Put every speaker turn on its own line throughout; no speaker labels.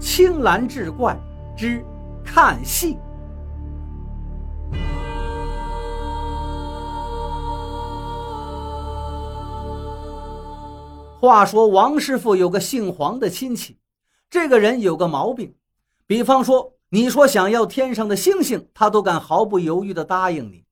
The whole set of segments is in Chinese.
青蓝志怪之看戏。话说王师傅有个姓黄的亲戚，这个人有个毛病，比方说你说想要天上的星星，他都敢毫不犹豫地答应你，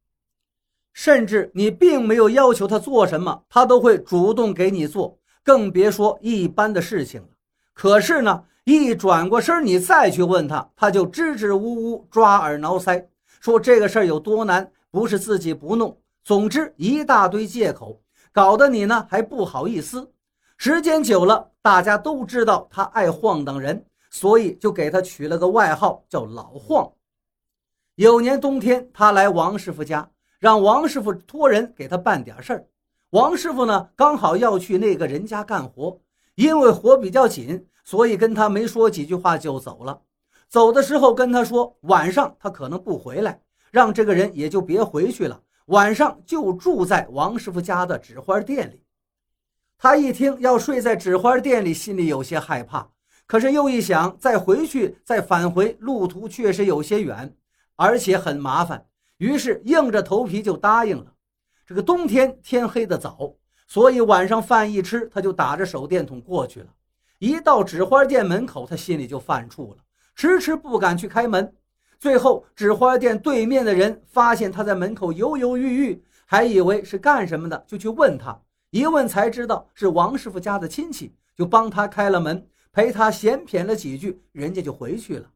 甚至你并没有要求他做什么，他都会主动给你做，更别说一般的事情了。可是呢，一转过身，你再去问他，他就支支吾吾、抓耳挠腮，说这个事儿有多难，不是自己不弄，总之一大堆借口，搞得你呢还不好意思。时间久了，大家都知道他爱晃荡人，所以就给他取了个外号，叫老晃。有年冬天，他来王师傅家，让王师傅托人给他办点事儿。王师傅呢，刚好要去那个人家干活，因为活比较紧，所以跟他没说几句话就走了。走的时候跟他说，晚上他可能不回来，让这个人也就别回去了，晚上就住在王师傅家的纸花店里。他一听要睡在纸花店里，心里有些害怕。可是又一想，再回去再返回，路途确实有些远，而且很麻烦。于是硬着头皮就答应了。这个冬天天黑的早，所以晚上饭一吃，他就打着手电筒过去了。一到纸花店门口，他心里就犯怵了，迟迟不敢去开门。最后，纸花店对面的人发现他在门口犹犹豫豫，还以为是干什么的，就去问他。一问才知道是王师傅家的亲戚，就帮他开了门，陪他闲谝了几句，人家就回去了。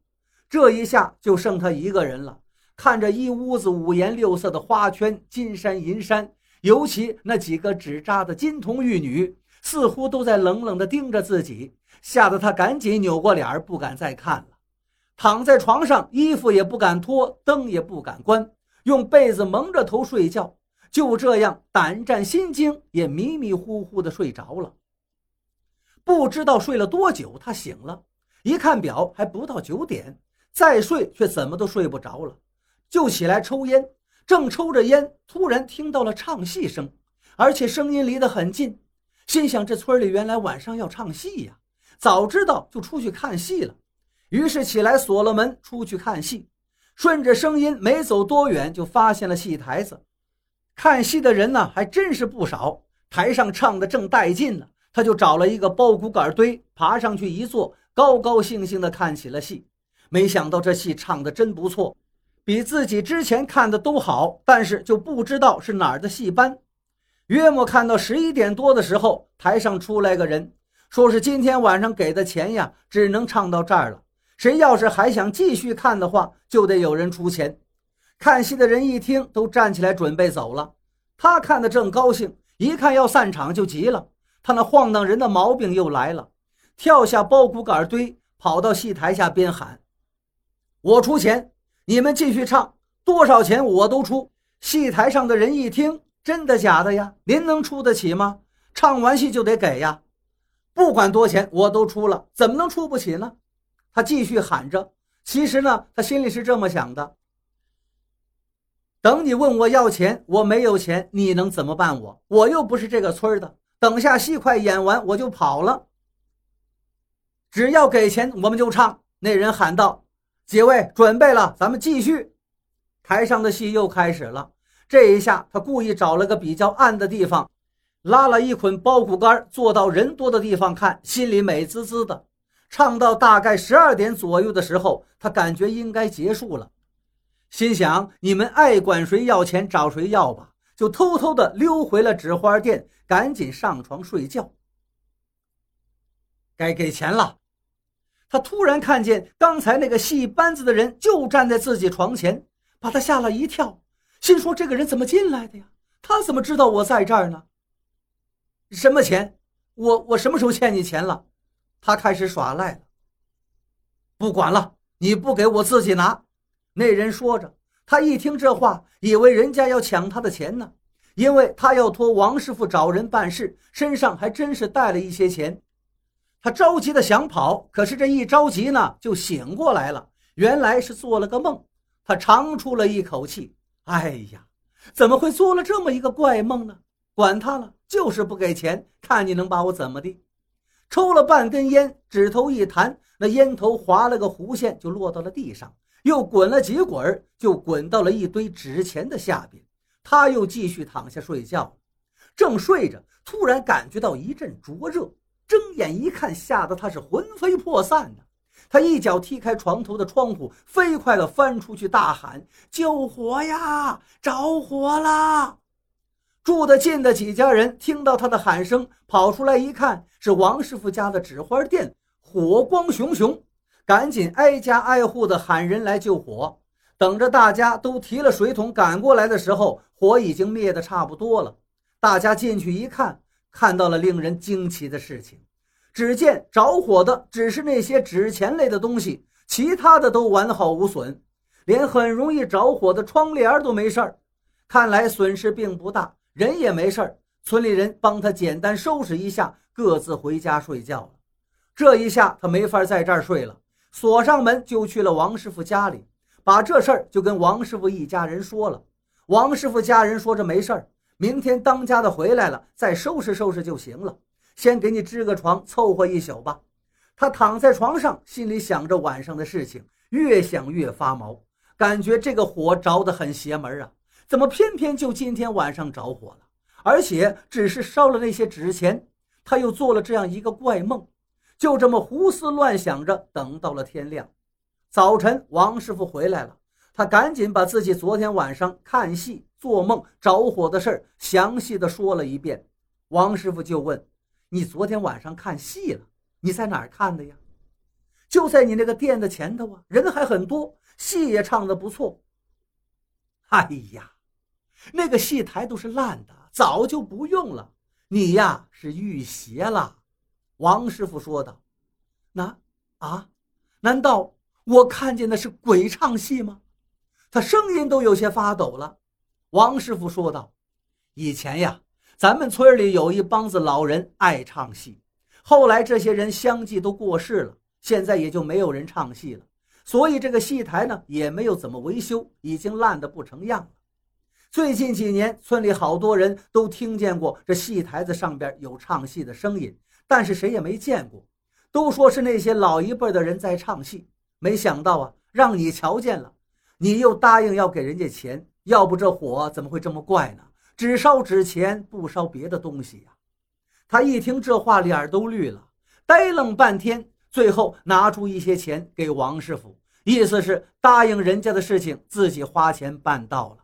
这一下就剩他一个人了，看着一屋子五颜六色的花圈、金山银山，尤其那几个纸扎的金童玉女，似乎都在冷冷地盯着自己，吓得他赶紧扭过脸，不敢再看了。躺在床上，衣服也不敢脱，灯也不敢关，用被子蒙着头睡觉。就这样胆战心惊，也迷迷糊糊的睡着了。不知道睡了多久，他醒了，一看表还不到九点，再睡却怎么都睡不着了，就起来抽烟。正抽着烟，突然听到了唱戏声，而且声音离得很近，心想这村里原来晚上要唱戏呀，早知道就出去看戏了。于是起来锁了门，出去看戏。顺着声音没走多远，就发现了戏台子。看戏的人呢，还真是不少。台上唱的正带劲呢，他就找了一个包谷杆堆，爬上去一坐，高高兴兴地看起了戏。没想到这戏唱的真不错，比自己之前看的都好。但是就不知道是哪儿的戏班。约莫看到十一点多的时候，台上出来个人，说是今天晚上给的钱呀，只能唱到这儿了。谁要是还想继续看的话，就得有人出钱。看戏的人一听，都站起来准备走了。他看得正高兴，一看要散场就急了。他那晃荡人的毛病又来了，跳下包谷杆堆，跑到戏台下边喊：“我出钱，你们继续唱，多少钱我都出。”戏台上的人一听：“真的假的呀？您能出得起吗？唱完戏就得给呀，不管多钱我都出了，怎么能出不起呢？”他继续喊着。其实呢，他心里是这么想的。等你问我要钱，我没有钱，你能怎么办我？我又不是这个村的。等下戏快演完，我就跑了。只要给钱，我们就唱。那人喊道：“几位准备了，咱们继续。”台上的戏又开始了。这一下，他故意找了个比较暗的地方，拉了一捆包谷杆，坐到人多的地方看，心里美滋滋的。唱到大概十二点左右的时候，他感觉应该结束了。心想：你们爱管谁要钱找谁要吧，就偷偷的溜回了纸花店，赶紧上床睡觉。该给钱了，他突然看见刚才那个戏班子的人就站在自己床前，把他吓了一跳，心说：这个人怎么进来的呀？他怎么知道我在这儿呢？什么钱？我我什么时候欠你钱了？他开始耍赖了。不管了，你不给我自己拿。那人说着，他一听这话，以为人家要抢他的钱呢，因为他要托王师傅找人办事，身上还真是带了一些钱。他着急的想跑，可是这一着急呢，就醒过来了，原来是做了个梦。他长出了一口气：“哎呀，怎么会做了这么一个怪梦呢？管他了，就是不给钱，看你能把我怎么的。”抽了半根烟，指头一弹，那烟头划了个弧线，就落到了地上，又滚了几滚，就滚到了一堆纸钱的下边。他又继续躺下睡觉，正睡着，突然感觉到一阵灼热，睁眼一看，吓得他是魂飞魄散的。他一脚踢开床头的窗户，飞快地翻出去，大喊：“救火呀！着火啦！”住得近的几家人听到他的喊声，跑出来一看，是王师傅家的纸花店，火光熊熊，赶紧挨家挨户的喊人来救火。等着大家都提了水桶赶过来的时候，火已经灭得差不多了。大家进去一看，看到了令人惊奇的事情。只见着火的只是那些纸钱类的东西，其他的都完好无损，连很容易着火的窗帘都没事儿。看来损失并不大。人也没事儿，村里人帮他简单收拾一下，各自回家睡觉了。这一下他没法在这儿睡了，锁上门就去了王师傅家里，把这事儿就跟王师傅一家人说了。王师傅家人说这没事儿，明天当家的回来了再收拾收拾就行了，先给你支个床凑合一宿吧。他躺在床上，心里想着晚上的事情，越想越发毛，感觉这个火着得很邪门啊。怎么偏偏就今天晚上着火了？而且只是烧了那些纸钱，他又做了这样一个怪梦，就这么胡思乱想着，等到了天亮。早晨，王师傅回来了，他赶紧把自己昨天晚上看戏、做梦、着火的事儿详细的说了一遍。王师傅就问：“你昨天晚上看戏了？你在哪儿看的呀？”“就在你那个店的前头啊，人还很多，戏也唱得不错。”“哎呀！”那个戏台都是烂的，早就不用了。你呀是遇邪了，王师傅说道。那啊，难道我看见的是鬼唱戏吗？他声音都有些发抖了。王师傅说道：“以前呀，咱们村里有一帮子老人爱唱戏，后来这些人相继都过世了，现在也就没有人唱戏了，所以这个戏台呢也没有怎么维修，已经烂得不成样了。”最近几年，村里好多人都听见过这戏台子上边有唱戏的声音，但是谁也没见过，都说是那些老一辈的人在唱戏。没想到啊，让你瞧见了，你又答应要给人家钱，要不这火怎么会这么怪呢？只烧纸钱，不烧别的东西呀！他一听这话，脸都绿了，呆愣半天，最后拿出一些钱给王师傅，意思是答应人家的事情，自己花钱办到了。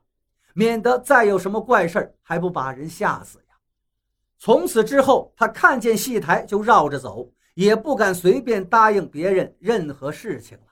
免得再有什么怪事儿，还不把人吓死呀！从此之后，他看见戏台就绕着走，也不敢随便答应别人任何事情了。